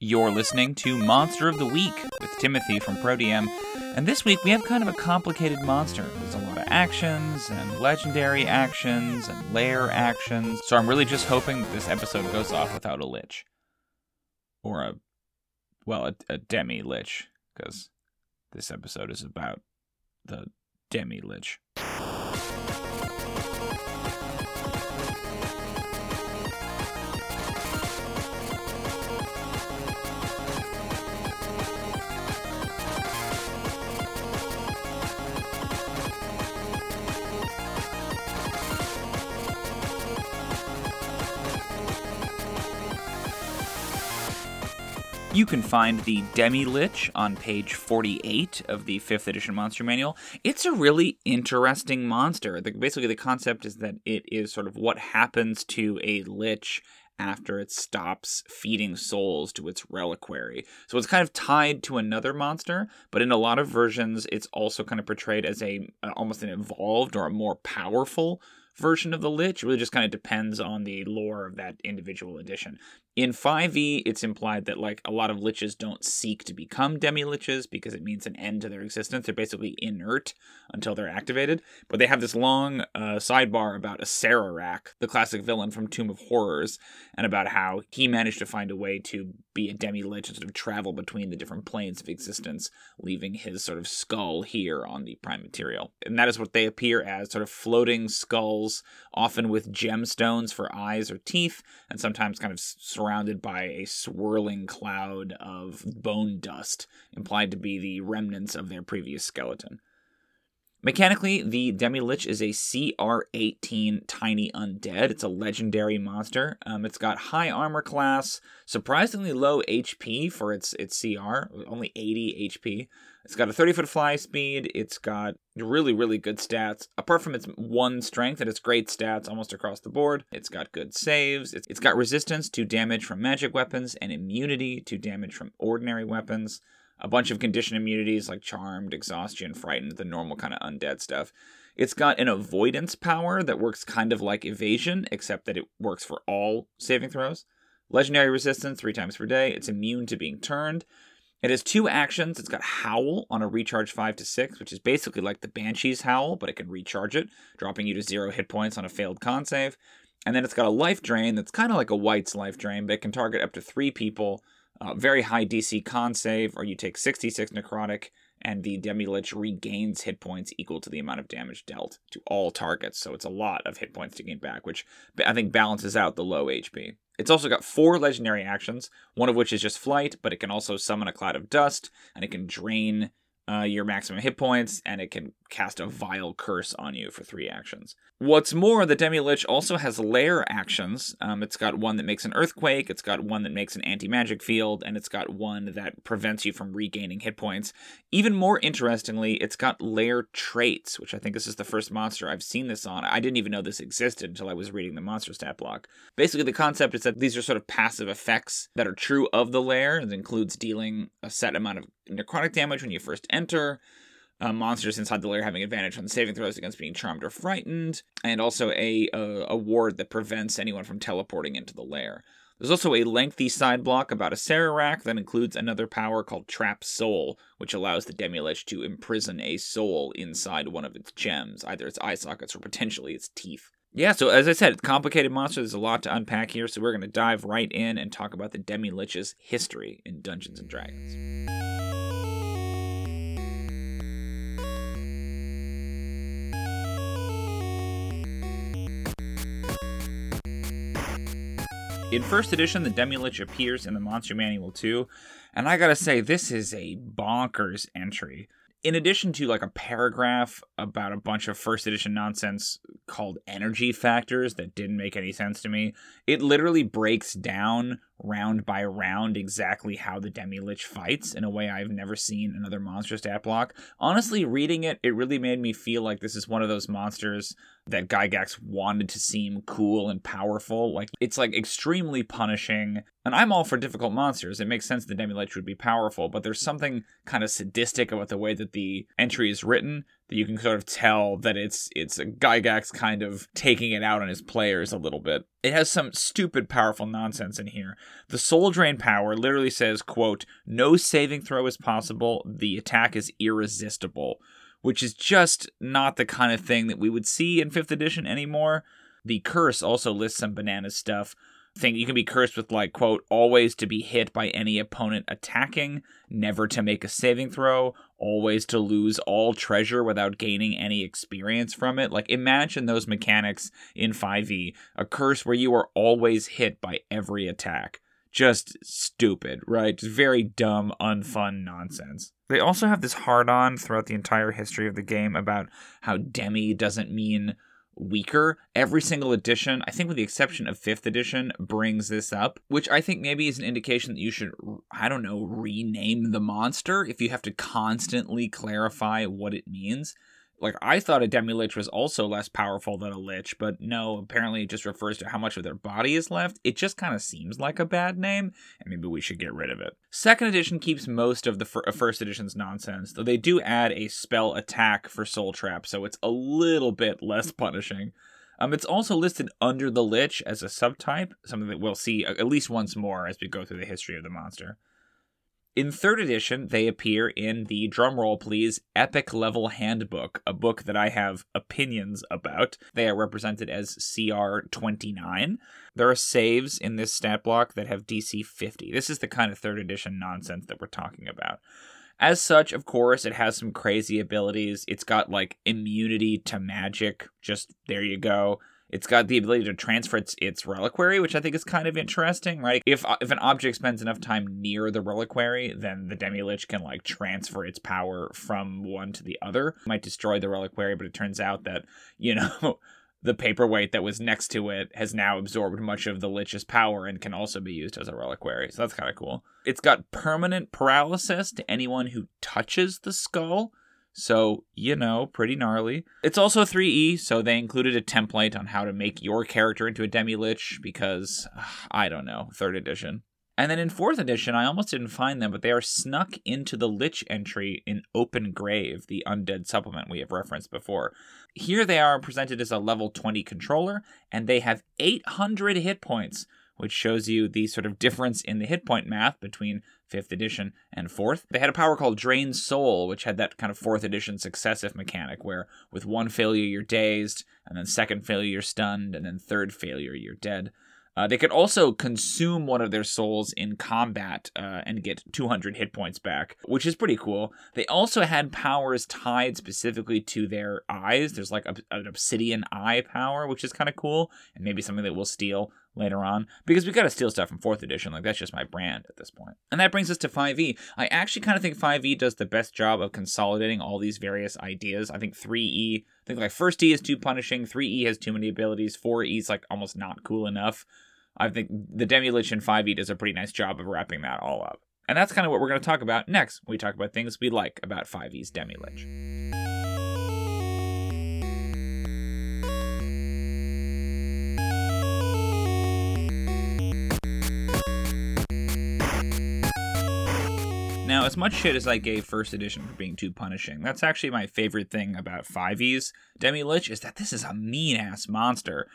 You're listening to Monster of the Week with Timothy from ProDM, and this week we have kind of a complicated monster. There's a lot of actions and legendary actions and lair actions, so I'm really just hoping that this episode goes off without a lich. Or a, well, a, a demi lich, because this episode is about the demi lich. You can find the Demi Lich on page 48 of the 5th edition monster manual. It's a really interesting monster. The, basically, the concept is that it is sort of what happens to a Lich after it stops feeding souls to its reliquary. So it's kind of tied to another monster, but in a lot of versions, it's also kind of portrayed as a almost an evolved or a more powerful version of the Lich. It really just kind of depends on the lore of that individual edition. In 5e, it's implied that like a lot of liches don't seek to become demi liches because it means an end to their existence. They're basically inert until they're activated. But they have this long uh, sidebar about Acererak, the classic villain from Tomb of Horrors, and about how he managed to find a way to be a demi lich and sort of travel between the different planes of existence, leaving his sort of skull here on the prime material. And that is what they appear as sort of floating skulls, often with gemstones for eyes or teeth, and sometimes kind of surrounded by a swirling cloud of bone dust, implied to be the remnants of their previous skeleton. Mechanically, the Demi Lich is a CR18 tiny undead. It's a legendary monster. Um, it's got high armor class, surprisingly low HP for its its CR, only 80 HP. It's got a 30 foot fly speed. It's got really, really good stats. Apart from its one strength and its great stats almost across the board, it's got good saves. It's, it's got resistance to damage from magic weapons and immunity to damage from ordinary weapons. A bunch of condition immunities like Charmed, Exhaustion, Frightened, the normal kind of undead stuff. It's got an avoidance power that works kind of like evasion, except that it works for all saving throws. Legendary resistance three times per day. It's immune to being turned. It has two actions. It's got Howl on a recharge 5 to 6, which is basically like the Banshee's Howl, but it can recharge it, dropping you to zero hit points on a failed con save. And then it's got a life drain that's kind of like a Wight's life drain, but it can target up to three people. Uh, very high DC con save, or you take 66 necrotic, and the Demi Lich regains hit points equal to the amount of damage dealt to all targets. So it's a lot of hit points to gain back, which I think balances out the low HP. It's also got four legendary actions, one of which is just flight, but it can also summon a cloud of dust, and it can drain uh, your maximum hit points, and it can cast a vile curse on you for three actions. What's more, the Demi Lich also has lair actions. Um, it's got one that makes an earthquake, it's got one that makes an anti magic field, and it's got one that prevents you from regaining hit points. Even more interestingly, it's got lair traits, which I think this is the first monster I've seen this on. I didn't even know this existed until I was reading the monster stat block. Basically, the concept is that these are sort of passive effects that are true of the lair. It includes dealing a set amount of necrotic damage when you first enter uh, monsters inside the lair having advantage on saving throws against being charmed or frightened, and also a, a, a ward that prevents anyone from teleporting into the lair. There's also a lengthy side block about Acererak that includes another power called Trap Soul, which allows the Demilich to imprison a soul inside one of its gems, either its eye sockets or potentially its teeth. Yeah, so as I said, it's complicated monster. There's a lot to unpack here, so we're going to dive right in and talk about the Demi-Lich's history in Dungeons and Dragons. In first edition, the Demilich appears in the Monster Manual too, and I gotta say, this is a bonkers entry. In addition to like a paragraph about a bunch of first edition nonsense called energy factors that didn't make any sense to me, it literally breaks down round by round exactly how the Demi Lich fights in a way I've never seen another monster stat block. Honestly, reading it, it really made me feel like this is one of those monsters that Gygax wanted to seem cool and powerful. Like it's like extremely punishing. And I'm all for difficult monsters. It makes sense the Demi Lich would be powerful, but there's something kind of sadistic about the way that the entry is written that you can sort of tell that it's it's a Gygax kind of taking it out on his players a little bit. It has some stupid powerful nonsense in here. The soul drain power literally says, quote, no saving throw is possible, the attack is irresistible, which is just not the kind of thing that we would see in 5th edition anymore. The curse also lists some banana stuff thing you can be cursed with like quote always to be hit by any opponent attacking never to make a saving throw always to lose all treasure without gaining any experience from it. Like imagine those mechanics in 5e a curse where you are always hit by every attack. Just stupid right? Just very dumb unfun nonsense. They also have this hard on throughout the entire history of the game about how demi doesn't mean weaker. Every single edition, I think with the exception of 5th edition, brings this up, which I think maybe is an indication that you should, I don't know, rename the monster if you have to constantly clarify what it means like I thought a demi lich was also less powerful than a lich, but no, apparently it just refers to how much of their body is left. It just kind of seems like a bad name, and maybe we should get rid of it. Second edition keeps most of the fir- uh, first edition's nonsense, though they do add a spell attack for soul trap, so it's a little bit less punishing. Um, it's also listed under the lich as a subtype, something that we'll see at least once more as we go through the history of the monster. In third edition, they appear in the drumroll please epic level handbook, a book that I have opinions about. They are represented as CR 29. There are saves in this stat block that have DC 50. This is the kind of third edition nonsense that we're talking about. As such, of course, it has some crazy abilities. It's got like immunity to magic. Just there you go. It's got the ability to transfer its, its reliquary, which I think is kind of interesting, right? If uh, if an object spends enough time near the reliquary, then the Demi Lich can like transfer its power from one to the other. It might destroy the reliquary, but it turns out that, you know, the paperweight that was next to it has now absorbed much of the Lich's power and can also be used as a reliquary. So that's kind of cool. It's got permanent paralysis to anyone who touches the skull. So, you know, pretty gnarly. It's also 3E, so they included a template on how to make your character into a demi lich because, I don't know, third edition. And then in fourth edition, I almost didn't find them, but they are snuck into the Lich entry in Open Grave, the undead supplement we have referenced before. Here they are presented as a level 20 controller, and they have 800 hit points, which shows you the sort of difference in the hit point math between 5th edition and 4th. They had a power called Drain Soul, which had that kind of 4th edition successive mechanic where with one failure you're dazed, and then second failure you're stunned, and then third failure you're dead. Uh, they could also consume one of their souls in combat uh, and get 200 hit points back, which is pretty cool. They also had powers tied specifically to their eyes. There's like a, an obsidian eye power, which is kind of cool, and maybe something that we'll steal later on because we got to steal stuff from 4th edition. Like, that's just my brand at this point. And that brings us to 5e. I actually kind of think 5e does the best job of consolidating all these various ideas. I think 3e, I think like first E is too punishing, 3e has too many abilities, 4e is like almost not cool enough. I think the Demi Lich in 5e does a pretty nice job of wrapping that all up. And that's kind of what we're going to talk about next we talk about things we like about 5e's Demi much shit as I gave first edition for being too punishing, that's actually my favorite thing about 5e's Demi Lich is that this is a mean ass monster.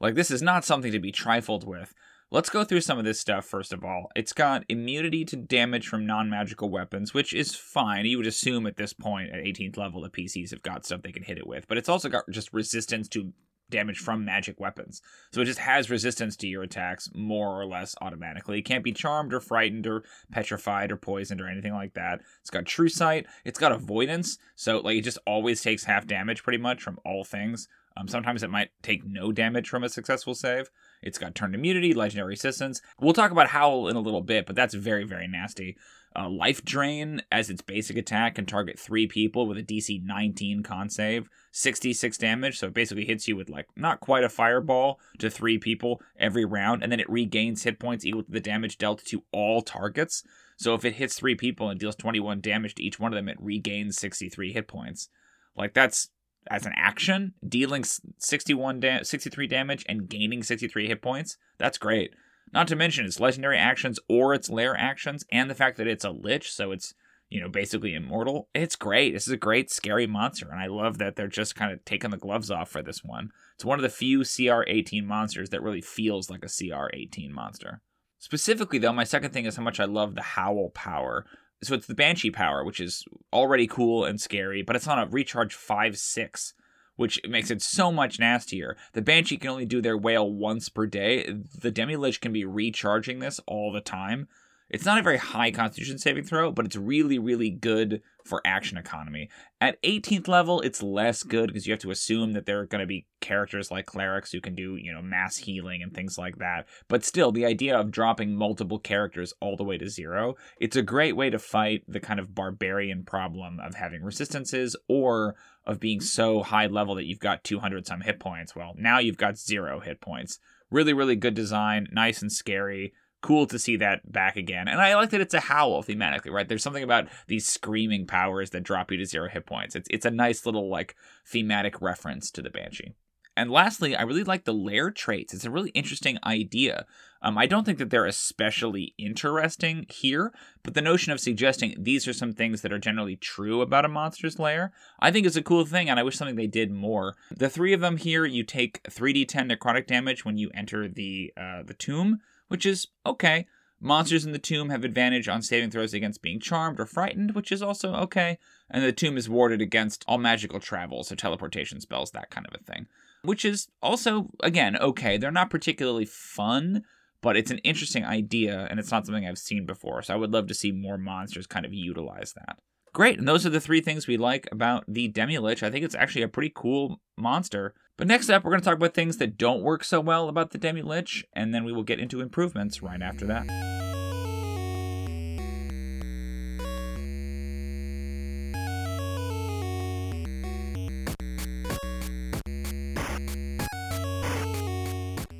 Like, this is not something to be trifled with. Let's go through some of this stuff first of all. It's got immunity to damage from non magical weapons, which is fine. You would assume at this point, at 18th level, the PCs have got stuff they can hit it with. But it's also got just resistance to damage from magic weapons. So it just has resistance to your attacks more or less automatically. It can't be charmed or frightened or petrified or poisoned or anything like that. It's got true sight. It's got avoidance. So like it just always takes half damage pretty much from all things. Um, sometimes it might take no damage from a successful save. It's got turned immunity, legendary assistance. We'll talk about Howl in a little bit, but that's very, very nasty. Uh, Life Drain, as its basic attack, can target three people with a DC 19 con save, 66 damage. So it basically hits you with like not quite a fireball to three people every round, and then it regains hit points equal to the damage dealt to all targets. So if it hits three people and deals 21 damage to each one of them, it regains 63 hit points. Like that's as an action, dealing 61 da- 63 damage and gaining 63 hit points. That's great. Not to mention its legendary actions or its lair actions, and the fact that it's a lich, so it's you know, basically immortal. It's great. This is a great, scary monster, and I love that they're just kind of taking the gloves off for this one. It's one of the few CR 18 monsters that really feels like a CR 18 monster. Specifically, though, my second thing is how much I love the Howl power. So it's the Banshee power, which is already cool and scary, but it's on a recharge 5 6 which makes it so much nastier. The Banshee can only do their wail once per day. The Demi Lich can be recharging this all the time. It's not a very high constitution saving throw, but it's really, really good for action economy. At 18th level, it's less good because you have to assume that there are going to be characters like clerics who can do, you know, mass healing and things like that. But still, the idea of dropping multiple characters all the way to zero, it's a great way to fight the kind of barbarian problem of having resistances or of being so high level that you've got 200 some hit points. Well, now you've got zero hit points. Really, really good design, nice and scary cool to see that back again. And I like that it's a howl thematically, right? There's something about these screaming powers that drop you to zero hit points. It's it's a nice little like thematic reference to the Banshee. And lastly, I really like the lair traits. It's a really interesting idea. Um, I don't think that they're especially interesting here, but the notion of suggesting these are some things that are generally true about a monster's lair, I think is a cool thing, and I wish something they did more. The three of them here, you take 3d10 necrotic damage when you enter the uh, the tomb which is okay. Monsters in the tomb have advantage on saving throws against being charmed or frightened, which is also okay. And the tomb is warded against all magical travel, so teleportation spells, that kind of a thing. Which is also, again, okay. They're not particularly fun, but it's an interesting idea, and it's not something I've seen before. So I would love to see more monsters kind of utilize that. Great, and those are the three things we like about the Demi-Lich. I think it's actually a pretty cool monster. But next up, we're going to talk about things that don't work so well about the Demi-Lich, and then we will get into improvements right after that.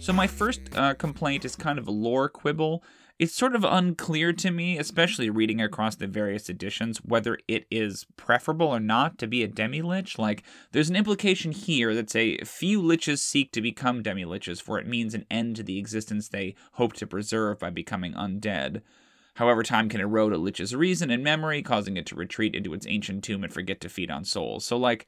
So, my first uh, complaint is kind of a lore quibble. It's sort of unclear to me, especially reading across the various editions, whether it is preferable or not to be a demi lich. Like, there's an implication here that say few liches seek to become demi liches, for it means an end to the existence they hope to preserve by becoming undead. However, time can erode a lich's reason and memory, causing it to retreat into its ancient tomb and forget to feed on souls. So, like,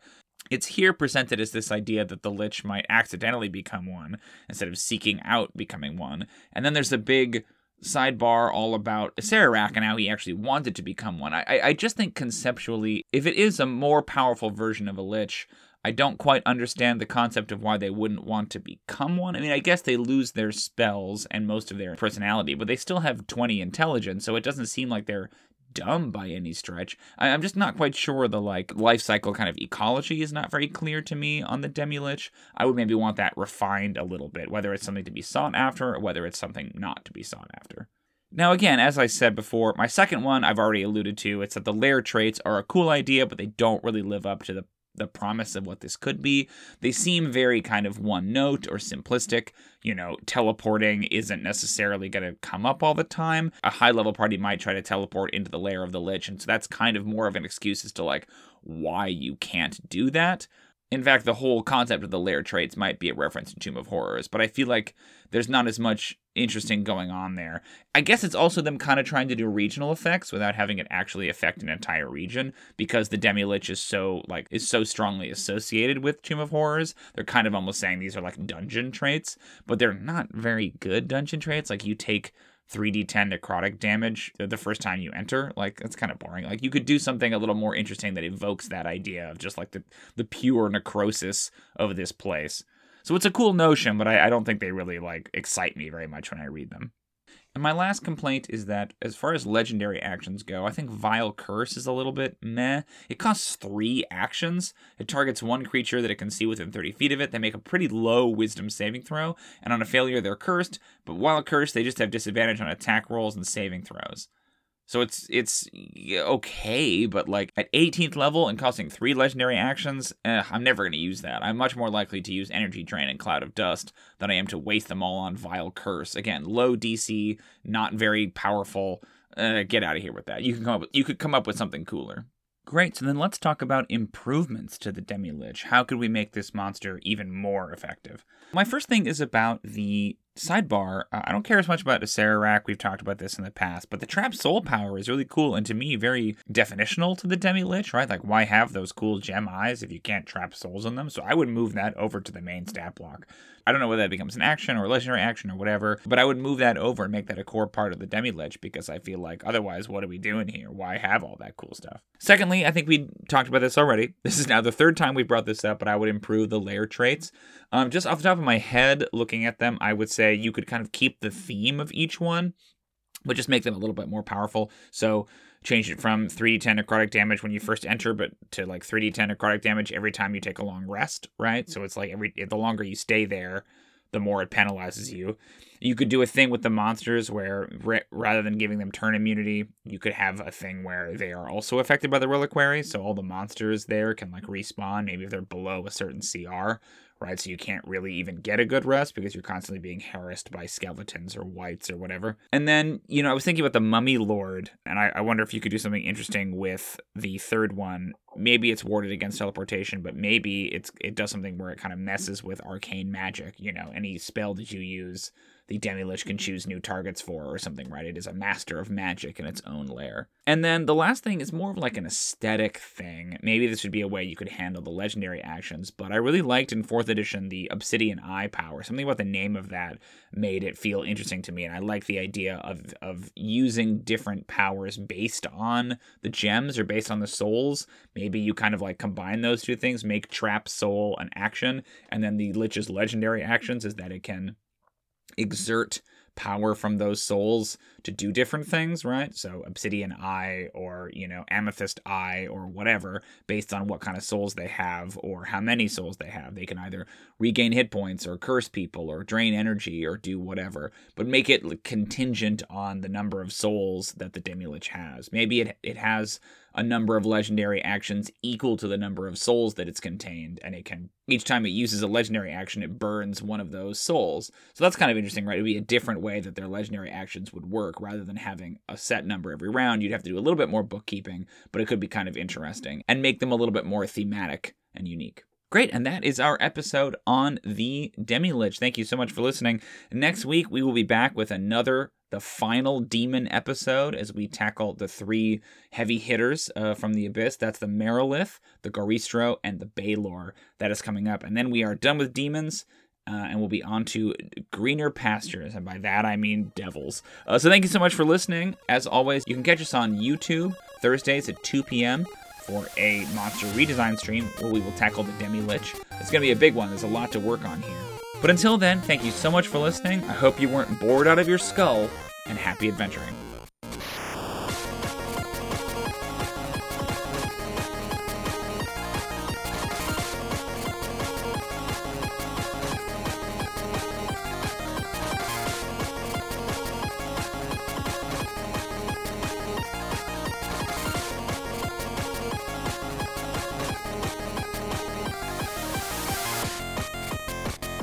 it's here presented as this idea that the lich might accidentally become one instead of seeking out becoming one. And then there's a big sidebar all about Acererak and how he actually wanted to become one. I, I just think conceptually, if it is a more powerful version of a Lich, I don't quite understand the concept of why they wouldn't want to become one. I mean, I guess they lose their spells and most of their personality, but they still have 20 intelligence, so it doesn't seem like they're dumb by any stretch. I, am just not quite sure the like life cycle kind of ecology is not very clear to me on the Demi-Lich. I would maybe want that refined a little bit, whether it's something to be sought after or whether it's something not to be sought after. Now, again, as I said before, my second one I've already alluded to. It's that the lair traits are a cool idea, but they don't really live up to the the promise of what this could be. They seem very kind of one note or simplistic. You know, teleporting isn't necessarily going to come up all the time. A high level party might try to teleport into the lair of the Lich, and so that's kind of more of an excuse as to like why you can't do that. In fact, the whole concept of the lair traits might be a reference to Tomb of Horrors, but I feel like there's not as much interesting going on there. I guess it's also them kind of trying to do regional effects without having it actually affect an entire region because the Demi Lich is so like is so strongly associated with Tomb of Horrors. They're kind of almost saying these are like dungeon traits, but they're not very good dungeon traits. Like you take 3d10 necrotic damage the first time you enter. Like that's kind of boring. Like you could do something a little more interesting that evokes that idea of just like the the pure necrosis of this place. So it's a cool notion, but I, I don't think they really like excite me very much when I read them. And my last complaint is that, as far as legendary actions go, I think Vile Curse is a little bit meh. It costs three actions. It targets one creature that it can see within 30 feet of it. They make a pretty low wisdom saving throw, and on a failure, they're cursed. But while cursed, they just have disadvantage on attack rolls and saving throws. So it's it's okay, but like at 18th level and costing three legendary actions, eh, I'm never going to use that. I'm much more likely to use Energy Drain and Cloud of Dust than I am to waste them all on Vile Curse. Again, low DC, not very powerful. Uh, get out of here with that. You can come up with, you could come up with something cooler. Great, so then let's talk about improvements to the Demi Lich. How could we make this monster even more effective? My first thing is about the Sidebar, uh, I don't care as much about Acererak. We've talked about this in the past, but the Trap Soul power is really cool and to me very definitional to the Demi Lich, right? Like, why have those cool gem eyes if you can't trap souls in them? So I would move that over to the main stat block. I don't know whether that becomes an action or legendary action or whatever, but I would move that over and make that a core part of the Demi Lich because I feel like otherwise, what are we doing here? Why have all that cool stuff? Secondly, I think we talked about this already. This is now the third time we brought this up, but I would improve the lair traits. Um, just off the top of my head, looking at them, I would say you could kind of keep the theme of each one, but just make them a little bit more powerful. So change it from 3d10 necrotic damage when you first enter, but to like 3d10 necrotic damage every time you take a long rest, right? So it's like every the longer you stay there, the more it penalizes you. You could do a thing with the monsters where re- rather than giving them turn immunity, you could have a thing where they are also affected by the reliquary. So all the monsters there can like respawn, maybe if they're below a certain CR, right? So you can't really even get a good rest because you're constantly being harassed by skeletons or wights or whatever. And then, you know, I was thinking about the Mummy Lord, and I, I wonder if you could do something interesting with the third one. Maybe it's warded against teleportation, but maybe it's it does something where it kind of messes with arcane magic. You know, any spell that you use the Demilich can mm-hmm. choose new targets for or something, right? It is a master of magic in its own lair. And then the last thing is more of like an aesthetic thing. Maybe this would be a way you could handle the legendary actions, but I really liked in 4th edition the Obsidian Eye power. Something about the name of that made it feel interesting to me, and I like the idea of, of using different powers based on the gems or based on the souls. Maybe you kind of like combine those two things, make Trap Soul an action, and then the Lich's legendary actions is that it can exert power from those souls to do different things, right? So obsidian eye or, you know, amethyst eye or whatever, based on what kind of souls they have or how many souls they have. They can either regain hit points or curse people or drain energy or do whatever, but make it contingent on the number of souls that the Demilich has. Maybe it it has a number of legendary actions equal to the number of souls that it's contained, and it can each time it uses a legendary action, it burns one of those souls. So that's kind of interesting, right? It'd be a different way that their legendary actions would work rather than having a set number every round. You'd have to do a little bit more bookkeeping, but it could be kind of interesting and make them a little bit more thematic and unique. Great, and that is our episode on the Demi Lich. Thank you so much for listening. Next week, we will be back with another, the final demon episode as we tackle the three heavy hitters uh, from the Abyss. That's the Marilith, the Goristro, and the Balor. That is coming up. And then we are done with demons. Uh, and we'll be on to greener pastures, and by that I mean devils. Uh, so thank you so much for listening. As always, you can catch us on YouTube Thursdays at 2 p.m for a monster redesign stream where we will tackle the Demi Lich. It's going to be a big one, there's a lot to work on here. But until then, thank you so much for listening. I hope you weren't bored out of your skull, and happy adventuring.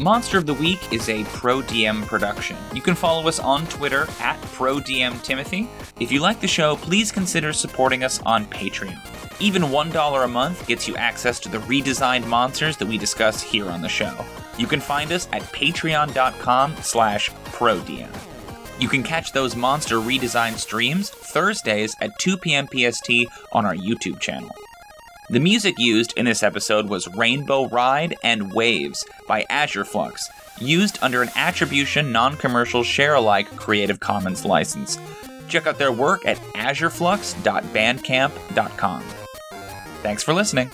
Monster of the Week is a ProDM production. You can follow us on Twitter at ProDMTimothy. If you like the show, please consider supporting us on Patreon. Even $1 a month gets you access to the redesigned monsters that we discuss here on the show. You can find us at patreon.com slash prodm. You can catch those monster redesign streams Thursdays at 2 p.m. PST on our YouTube channel. The music used in this episode was Rainbow Ride and Waves by Azure Flux, used under an attribution non commercial share alike Creative Commons license. Check out their work at azureflux.bandcamp.com. Thanks for listening.